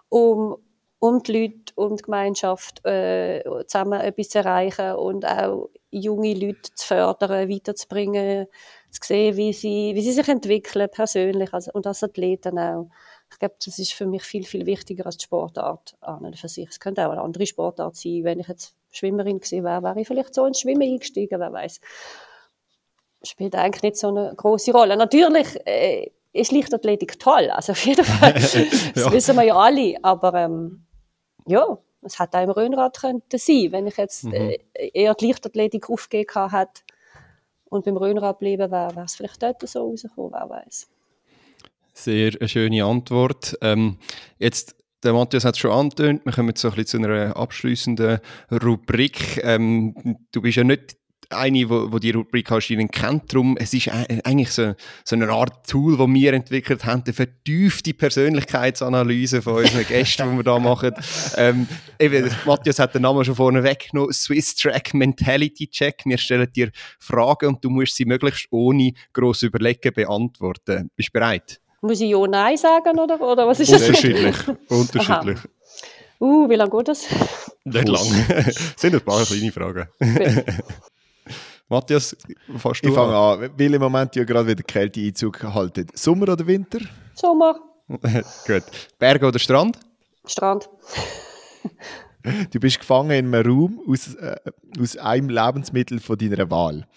um, um die Leute, um die Gemeinschaft, äh, zusammen etwas zu erreichen und auch junge Leute zu fördern, weiterzubringen, zu sehen, wie sie, wie sie sich entwickeln persönlich also, und als Athleten auch. Ich glaube, das ist für mich viel, viel wichtiger als die Sportart an für sich. Es könnte auch eine andere Sportart sein. Wenn ich jetzt Schwimmerin gewesen wäre, wäre ich vielleicht so ins Schwimmen eingestiegen, wer weiß. Spielt eigentlich nicht so eine große Rolle. Natürlich äh, ist Leichtathletik toll, also auf jeden Fall. das ja. wissen wir ja alle. Aber ähm, ja, es hätte auch im Röhnrad könnte sein, wenn ich jetzt mhm. äh, eher die Leichtathletik aufgegeben hätte und beim Röhnrad geblieben wäre, wäre es vielleicht dort so rausgekommen, wer weiß. Sehr eine schöne Antwort. Ähm, jetzt der Matthias hat es schon angetönt, wir kommen so ein bisschen zu einer abschließenden Rubrik. Ähm, du bist ja nicht eine, wo, wo die Rubrik anscheinend kennt. Darum, es ist eigentlich so, so eine Art Tool, das wir entwickelt haben, eine vertiefte Persönlichkeitsanalyse von unseren Gästen, die wir da machen. Ähm, eben, Matthias hat den Namen schon vorne weggenommen. Swiss Track Mentality Check. Wir stellen dir Fragen und du musst sie möglichst ohne gross überlegen beantworten. Bist du bereit? Muss ich Ja, Nein sagen, oder, oder was ist Unterschiedlich. Unterschiedlich. Uh, wie lange geht das? Nicht lange. das sind ein paar kleine Fragen. Matthias, fast du Ich fange an, weil im Moment ja gerade wieder Kälteeinzug haltet. Sommer oder Winter? Sommer. Gut. Berge oder Strand? Strand. du bist gefangen in einem Raum aus, äh, aus einem Lebensmittel von deiner Wahl.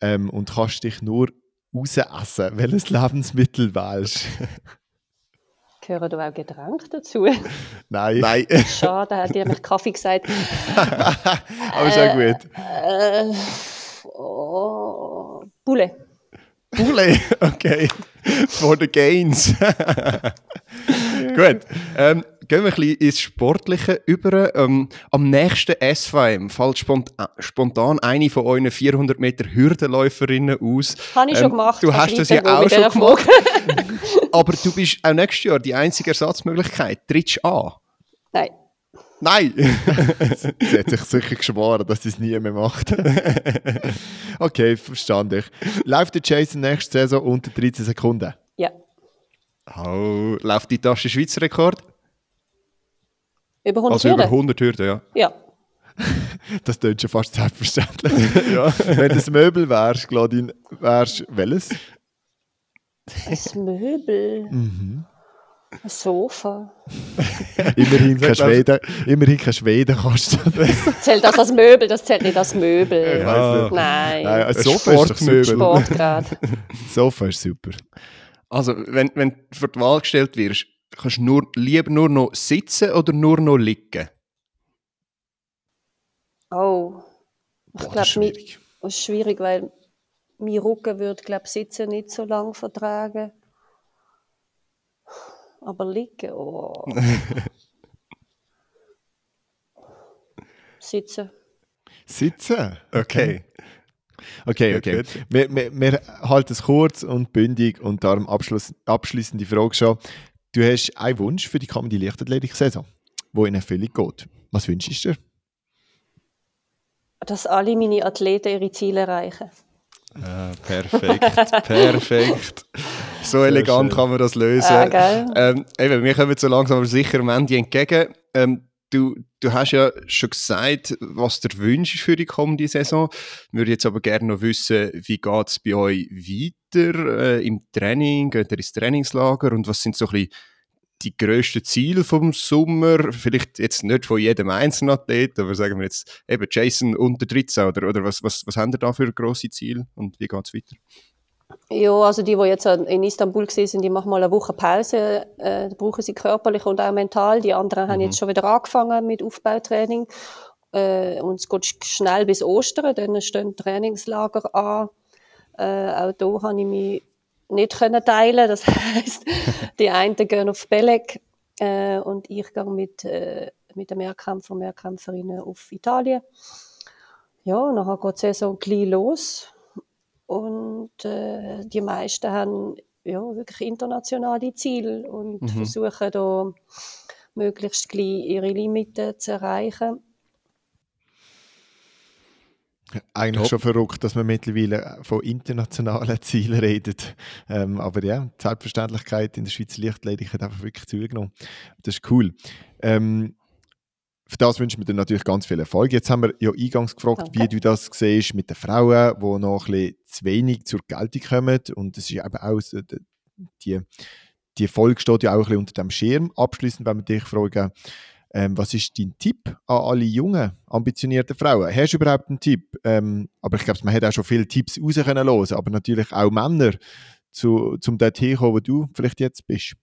Ähm, und kannst dich nur rausessen, welches Lebensmittel wählst Gehören da auch Getränke dazu? Nein. Nein. Schade, hat ihr mich Kaffee gesagt. Aber ist auch gut. Äh, oh, Bulle. Bulle, okay. For the gains. Gut. Ähm, gehen wir ein bisschen ins Sportliche über. Ähm, am nächsten SVM fällt spontan, spontan eine von euren 400 Meter Hürdenläuferinnen aus. Habe ich schon gemacht. Du hast das ja auch schon gemacht. Aber du bist auch nächstes Jahr die einzige Ersatzmöglichkeit. Trittst du an? Nein. Nein! Sie hat sich sicher geschworen, dass sie es nie mehr macht. okay, verstand ich. Läuft der Jason nächste Saison unter 13 Sekunden? Ja. oh, läuft die Tasche Schweizer Rekord? Über 100 Also über Hürden? 100 Hürden, ja. Ja. Das klingt schon fast selbstverständlich. Wenn du ein Möbel wärst, Claudine, wärst du welches? Ein Möbel. Mhm. Ein Sofa. Immerhin kein Schweden, immerhin kein Schweden kostet. Zählt das als Möbel? Das zählt nicht als Möbel. Nicht. Nein. Nein, ein Sofa ist super. Sportgrad. Sofa ist super. Also, wenn, wenn du vor die Wahl gestellt wirst, kannst du nur, lieber nur noch sitzen oder nur noch liegen? Oh. Ich das glaube, ist schwierig. das ist schwierig, weil mein Rücken würde, glaube sitzen nicht so lange vertragen. Aber liegen, oh. Sitzen. Sitzen? Okay. Okay, okay. Wir, wir, wir halten es kurz und bündig und darum abschluss, abschließende Frage schon. Du hast einen Wunsch für die kommende Leichtathletik-Saison, wo in Erfüllung geht. Was wünschst du dir? Dass alle meine Athleten ihre Ziele erreichen. Ah, perfekt, perfekt. So elegant schön. kann man das lösen. Ah, gell? ähm, eben, wir kommen so langsam aber sicher am Ende entgegen. Ähm, du, du hast ja schon gesagt, was der Wunsch ist für die kommende Saison. Ich würde jetzt aber gerne noch wissen, wie geht es bei euch weiter äh, im Training? Geht ihr ins Trainingslager? Und was sind so ein bisschen die grössten Ziele vom Sommer? Vielleicht jetzt nicht von jedem einzelnen Athlet, aber sagen wir jetzt eben Jason unter 13 oder, oder was, was, was haben ihr da für grosse Ziele und wie geht es weiter? Ja, also die, die jetzt in Istanbul waren, sind, die machen mal eine Woche Pause. Äh, da brauchen sie körperlich und auch mental. Die anderen haben jetzt schon wieder angefangen mit Aufbautraining. Äh, und es geht sch- schnell bis Ostern, dann stehen Trainingslager an. Äh, auch da habe ich mich nicht können teilen. Das heißt, die einen gehen auf Beleg äh, und ich gehe mit, äh, mit den Mehrkämpfer und Mehrkämpferinnen auf Italien. Ja, nachher geht die Saison gleich los. Und äh, die meisten haben ja, wirklich internationale Ziele und versuchen da möglichst gleich ihre Limiten zu erreichen. Eigentlich schon verrückt, dass man mittlerweile von internationalen Zielen redet. Ähm, aber ja, die Selbstverständlichkeit in der Schweizer Lichtathletik hat einfach wirklich zugenommen. Das ist cool. Ähm, für das wünschen wir dir natürlich ganz viel Erfolg. Jetzt haben wir ja eingangs gefragt, Danke. wie du das siehst mit den Frauen, die noch ein bisschen zu wenig zur Geltung kommen. Und das ist eben auch so, die, die Folge steht ja auch ein bisschen unter dem Schirm. Abschließend, wenn wir dich fragen, ähm, was ist dein Tipp an alle jungen, ambitionierten Frauen? Hast du überhaupt einen Tipp? Ähm, aber ich glaube, man hat auch schon viele Tipps raus können hören, aber natürlich auch Männer, zu, zum dort hinkommen, wo du vielleicht jetzt bist.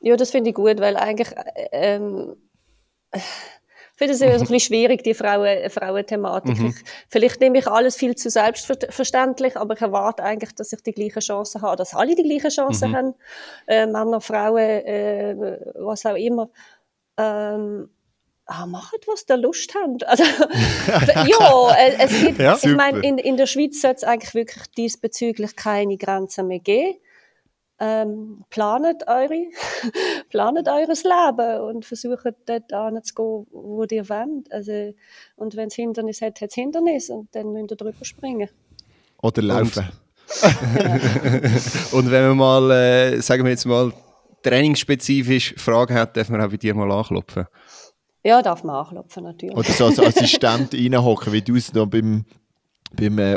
Ja, das finde ich gut, weil eigentlich äh, ähm, ich finde es immer so ein bisschen schwierig, die Frauen, Frauenthematik. Ich, vielleicht nehme ich alles viel zu selbstverständlich, aber ich erwarte eigentlich, dass ich die gleichen Chancen habe, dass alle die gleichen Chancen haben, äh, Männer, Frauen, äh, was auch immer. Ähm, ah, macht, was ihr Lust habt. Also, ja, es gibt, Ja, ich meine, in, in der Schweiz sollte es eigentlich wirklich diesbezüglich keine Grenzen mehr geben. Ähm, planet, eure, planet eures Leben und versucht dort anzugehen, wo ihr wollt. Also, und wenn es Hindernis hat, hat es Hindernis und dann müsst ihr drüber springen. Oder laufen. Und wenn man mal, äh, sagen wir jetzt mal, trainingsspezifisch Fragen hat, darf man auch bei dir mal anklopfen. Ja, darf man anklopfen, natürlich. Oder so als Assistent reinhocken, wie du es noch beim, beim äh,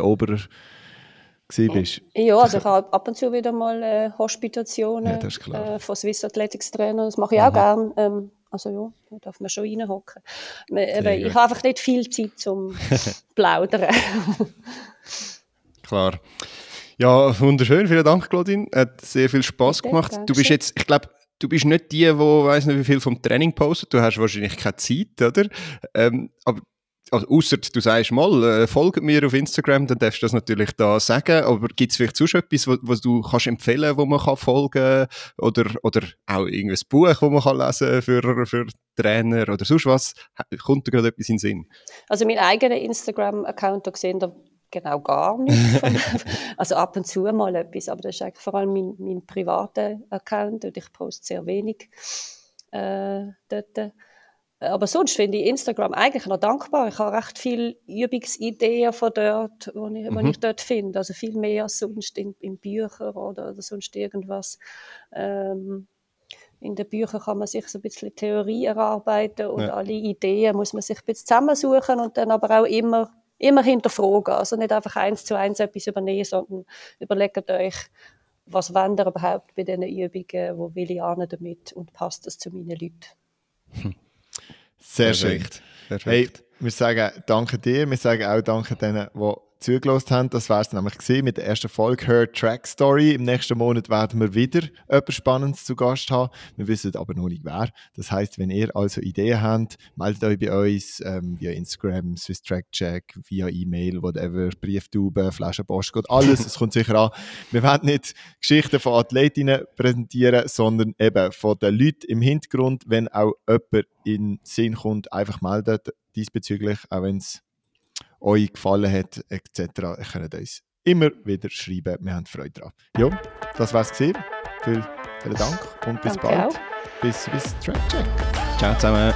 gesehen bist. Ja, also ich habe ab und zu wieder mal äh, Hospitationen Ja, äh, von Swiss Athletics Trainer. Das mache ich auch gern. Ähm, also ja, da darf man schon reinhocken. Eben. Ich habe einfach nicht viel Zeit zum Plaudern. Klar. Ja, wunderschön. Vielen Dank, Claudine. Hat sehr viel Spaß gemacht. Du bist jetzt, ich glaube, du bist nicht die, die weiß nicht wie viel vom Training postet. Du hast wahrscheinlich keine Zeit, oder? Ähm, aber also außer du sagst mal, äh, folgt mir auf Instagram, dann darfst du das natürlich da sagen. Aber gibt es vielleicht sonst etwas, was, du kannst empfehlen, wo man kann folgen oder oder auch irgendein Buch, wo man kann lesen für für Trainer oder sonst was? Kommt da gerade etwas in den Sinn? Also mein eigener Instagram-Account, da sehen da genau gar nichts. also ab und zu mal etwas, aber das ist eigentlich vor allem mein, mein privater Account und ich poste sehr wenig äh, dort. Aber sonst finde ich Instagram eigentlich noch dankbar. Ich habe recht viele Übungsideen von dort, die ich, mhm. ich dort finde. Also viel mehr als sonst in, in Büchern oder, oder sonst irgendwas. Ähm, in den Büchern kann man sich so ein bisschen Theorie erarbeiten und ja. alle Ideen muss man sich ein bisschen zusammensuchen und dann aber auch immer, immer hinterfragen. Also nicht einfach eins zu eins etwas übernehmen, sondern überlegt euch, was wollt ihr überhaupt bei diesen Übungen, wo will ich an damit und passt das zu meinen Leuten. Sehr Perfekt. schön. Perfekt. Hey, wir sagen danke dir, wir sagen auch danke denen, die zugelassen haben. Das war es nämlich gesehen mit der ersten Folge Her Track Story. Im nächsten Monat werden wir wieder etwas Spannendes zu Gast haben. Wir wissen aber noch nicht wer. Das heißt, wenn ihr also Ideen habt, meldet euch bei uns ähm, via Instagram, Swiss Track Check, via E-Mail, whatever, Brieftube, Flaschenpost, geht alles. Es kommt sicher an. Wir werden nicht Geschichten von Athletinnen präsentieren, sondern eben von den Leuten im Hintergrund. Wenn auch jemand in den Sinn kommt, einfach meldet diesbezüglich, auch wenn es euch gefallen hat, etc. Ihr könnt uns immer wieder schreiben. Wir haben Freude daran. Ja, das war's gesehen. Vielen, vielen Dank und bis Danke bald. Auch. Bis, bis Track Check. Ciao zusammen.